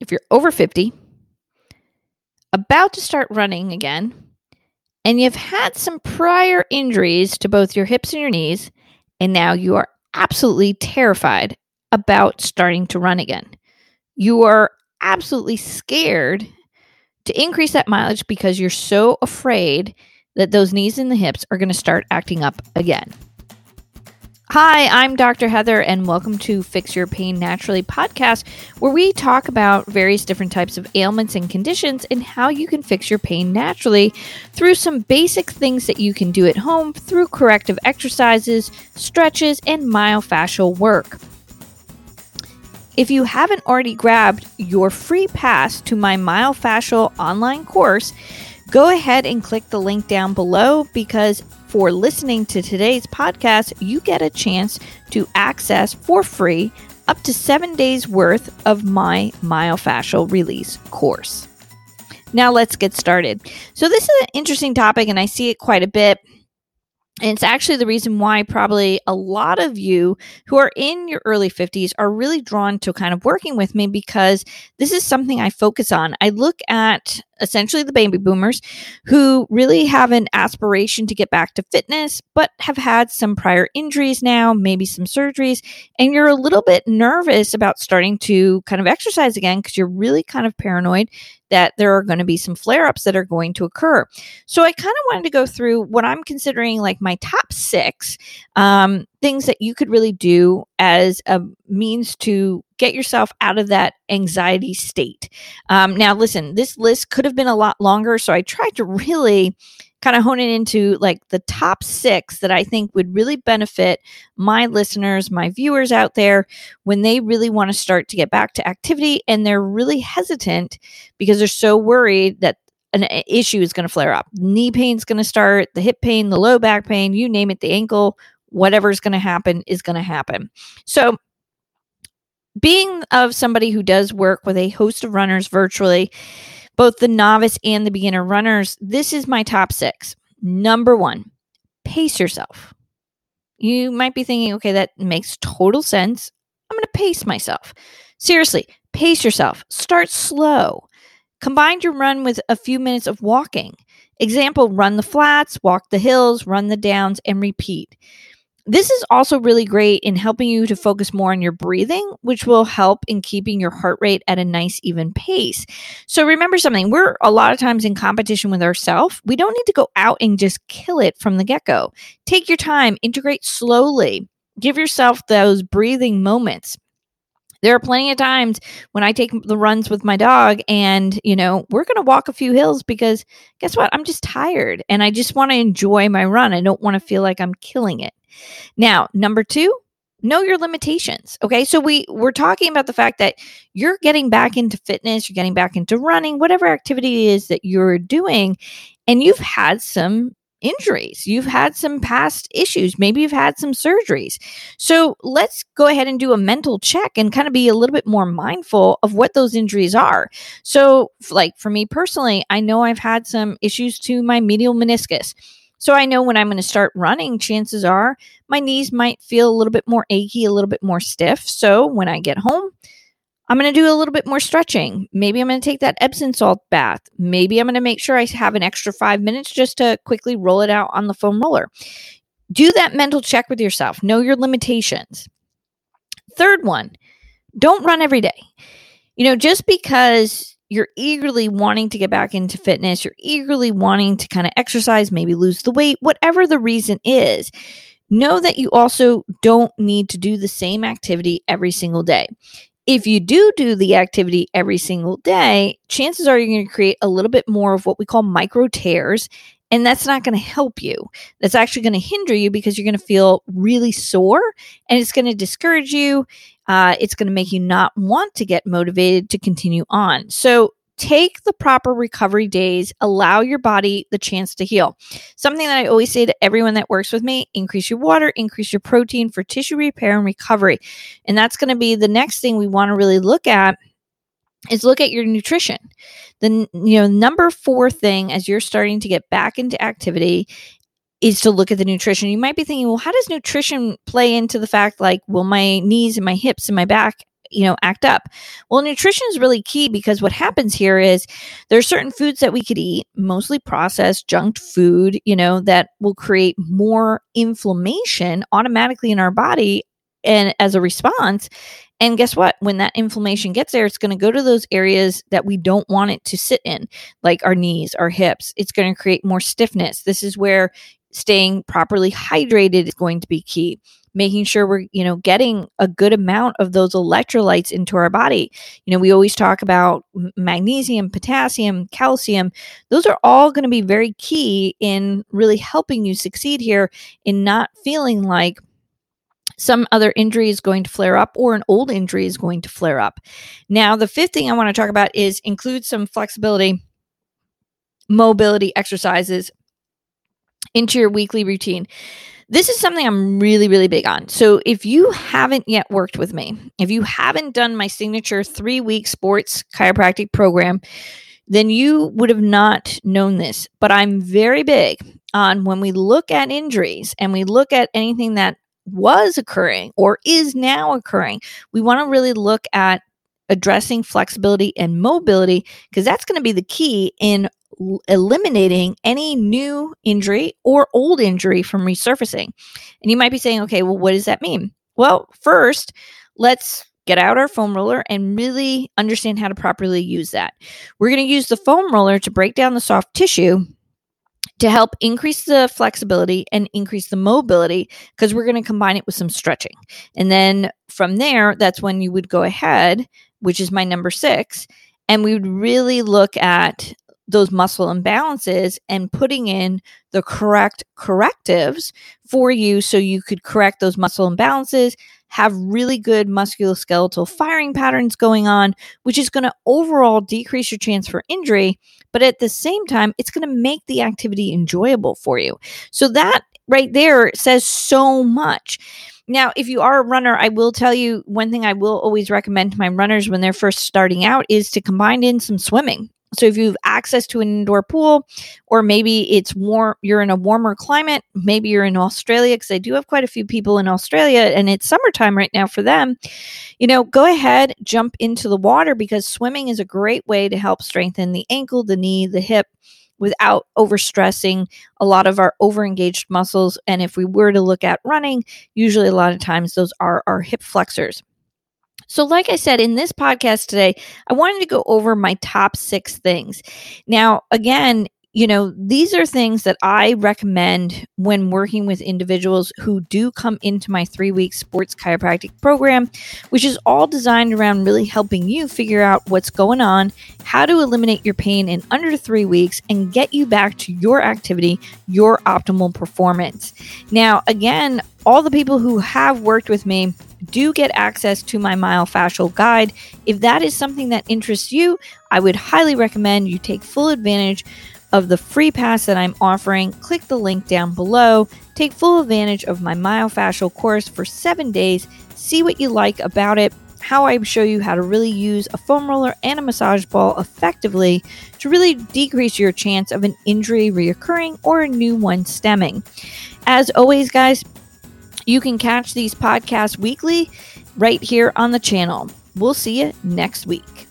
if you're over 50, about to start running again, and you've had some prior injuries to both your hips and your knees, and now you are absolutely terrified about starting to run again. You are absolutely scared to increase that mileage because you're so afraid that those knees and the hips are going to start acting up again. Hi, I'm Dr. Heather, and welcome to Fix Your Pain Naturally podcast, where we talk about various different types of ailments and conditions and how you can fix your pain naturally through some basic things that you can do at home through corrective exercises, stretches, and myofascial work. If you haven't already grabbed your free pass to my myofascial online course, go ahead and click the link down below because for listening to today's podcast, you get a chance to access for free up to seven days worth of my myofascial release course. Now, let's get started. So, this is an interesting topic, and I see it quite a bit and it's actually the reason why probably a lot of you who are in your early 50s are really drawn to kind of working with me because this is something I focus on. I look at essentially the baby boomers who really have an aspiration to get back to fitness, but have had some prior injuries now, maybe some surgeries, and you're a little bit nervous about starting to kind of exercise again because you're really kind of paranoid that there are going to be some flare ups that are going to occur. So I kind of wanted to go through what I'm considering like my top six um, things that you could really do as a means to get yourself out of that anxiety state. Um, now, listen, this list could have been a lot longer, so I tried to really kind of hone it into like the top six that I think would really benefit my listeners, my viewers out there when they really want to start to get back to activity and they're really hesitant because they're so worried that an eh, issue is going to flare up. Knee pain is going to start, the hip pain, the low back pain, you name it, the ankle, whatever's going to happen is going to happen. So, being of somebody who does work with a host of runners virtually, both the novice and the beginner runners, this is my top six. Number one, pace yourself. You might be thinking, okay, that makes total sense. I'm going to pace myself. Seriously, pace yourself. Start slow. Combine your run with a few minutes of walking. Example run the flats, walk the hills, run the downs, and repeat. This is also really great in helping you to focus more on your breathing, which will help in keeping your heart rate at a nice, even pace. So remember something we're a lot of times in competition with ourselves. We don't need to go out and just kill it from the get go. Take your time, integrate slowly, give yourself those breathing moments. There are plenty of times when I take the runs with my dog and, you know, we're going to walk a few hills because guess what? I'm just tired and I just want to enjoy my run. I don't want to feel like I'm killing it. Now, number two, know your limitations okay? So we we're talking about the fact that you're getting back into fitness you're getting back into running whatever activity it is that you're doing and you've had some injuries you've had some past issues maybe you've had some surgeries. So let's go ahead and do a mental check and kind of be a little bit more mindful of what those injuries are. So like for me personally i know i've had some issues to my medial meniscus so I know when I'm going to start running, chances are my knees might feel a little bit more achy, a little bit more stiff. So when I get home, I'm going to do a little bit more stretching. Maybe I'm going to take that Epsom salt bath. Maybe I'm going to make sure I have an extra five minutes just to quickly roll it out on the foam roller. Do that mental check with yourself. Know your limitations. Third one, don't run every day. You know, just because you're eagerly wanting to get back into fitness, you're eagerly wanting to kind of exercise, maybe lose the weight, whatever the reason is, know that you also don't need to do the same activity every single day. If you do do the activity every single day, chances are you're going to create a little bit more of what we call micro tears. And that's not going to help you. That's actually going to hinder you because you're going to feel really sore and it's going to discourage you uh, it's going to make you not want to get motivated to continue on. So take the proper recovery days, allow your body the chance to heal. Something that I always say to everyone that works with me increase your water, increase your protein for tissue repair and recovery. And that's going to be the next thing we want to really look at is look at your nutrition. The you know number 4 thing as you're starting to get back into activity is to look at the nutrition. You might be thinking, well, how does nutrition play into the fact like, will my knees and my hips and my back you know act up? Well nutrition is really key because what happens here is there are certain foods that we could eat mostly processed junk food you know that will create more inflammation automatically in our body and as a response. And guess what? When that inflammation gets there it's going to go to those areas that we don't want it to sit in like our knees our hips. It's going to create more stiffness. This is where staying properly hydrated is going to be key. Making sure we're you know getting a good amount of those electrolytes into our body. You know we always talk about magnesium potassium calcium. Those are all going to be very key in really helping you succeed here in not feeling like some other injury is going to flare up or an old injury is going to flare up. Now, the fifth thing I want to talk about is include some flexibility, mobility exercises into your weekly routine. This is something I'm really, really big on. So, if you haven't yet worked with me, if you haven't done my signature three week sports chiropractic program, then you would have not known this. But I'm very big on when we look at injuries and we look at anything that was occurring or is now occurring, we want to really look at addressing flexibility and mobility because that's going to be the key in eliminating any new injury or old injury from resurfacing. And you might be saying, okay, well, what does that mean? Well, first, let's get out our foam roller and really understand how to properly use that. We're going to use the foam roller to break down the soft tissue to help increase the flexibility and increase the mobility because we're going to combine it with some stretching. And then from there, that's when you would go ahead, which is my number six, and we would really look at those muscle imbalances and putting in the correct correctives for you so you could correct those muscle imbalances, have really good musculoskeletal firing patterns going on, which is going to overall decrease your chance for injury. But at the same time, it's going to make the activity enjoyable for you. So that right there says so much. Now, if you are a runner, I will tell you one thing I will always recommend to my runners when they're first starting out is to combine in some swimming. So if you have access to an indoor pool, or maybe it's warm, you're in a warmer climate, maybe you're in Australia, because I do have quite a few people in Australia and it's summertime right now for them, you know, go ahead, jump into the water because swimming is a great way to help strengthen the ankle, the knee, the hip without overstressing a lot of our overengaged muscles. And if we were to look at running, usually a lot of times those are our hip flexors. So, like I said in this podcast today, I wanted to go over my top six things. Now, again, you know, these are things that I recommend when working with individuals who do come into my three week sports chiropractic program, which is all designed around really helping you figure out what's going on, how to eliminate your pain in under three weeks, and get you back to your activity, your optimal performance. Now, again, all the people who have worked with me do get access to my myofascial guide. If that is something that interests you, I would highly recommend you take full advantage of the free pass that I'm offering. Click the link down below. Take full advantage of my myofascial course for seven days. See what you like about it. How I show you how to really use a foam roller and a massage ball effectively to really decrease your chance of an injury reoccurring or a new one stemming. As always, guys, you can catch these podcasts weekly right here on the channel. We'll see you next week.